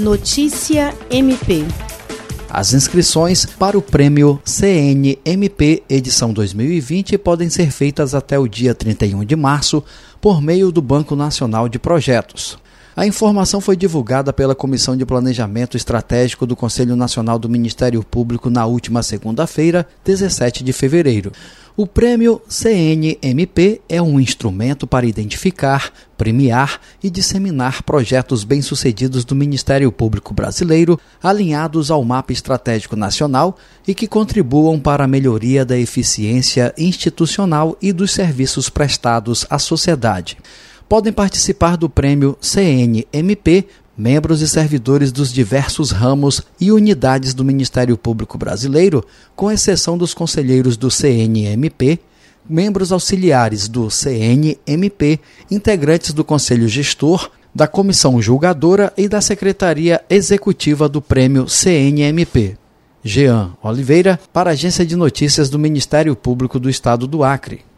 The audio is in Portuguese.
Notícia MP. As inscrições para o prêmio CNMP edição 2020 podem ser feitas até o dia 31 de março por meio do Banco Nacional de Projetos. A informação foi divulgada pela Comissão de Planejamento Estratégico do Conselho Nacional do Ministério Público na última segunda-feira, 17 de fevereiro. O prêmio CNMP é um instrumento para identificar, premiar e disseminar projetos bem-sucedidos do Ministério Público Brasileiro, alinhados ao Mapa Estratégico Nacional e que contribuam para a melhoria da eficiência institucional e dos serviços prestados à sociedade podem participar do prêmio CNMP membros e servidores dos diversos ramos e unidades do Ministério Público Brasileiro, com exceção dos conselheiros do CNMP, membros auxiliares do CNMP, integrantes do Conselho Gestor, da Comissão Julgadora e da Secretaria Executiva do Prêmio CNMP. Jean Oliveira, para a Agência de Notícias do Ministério Público do Estado do Acre.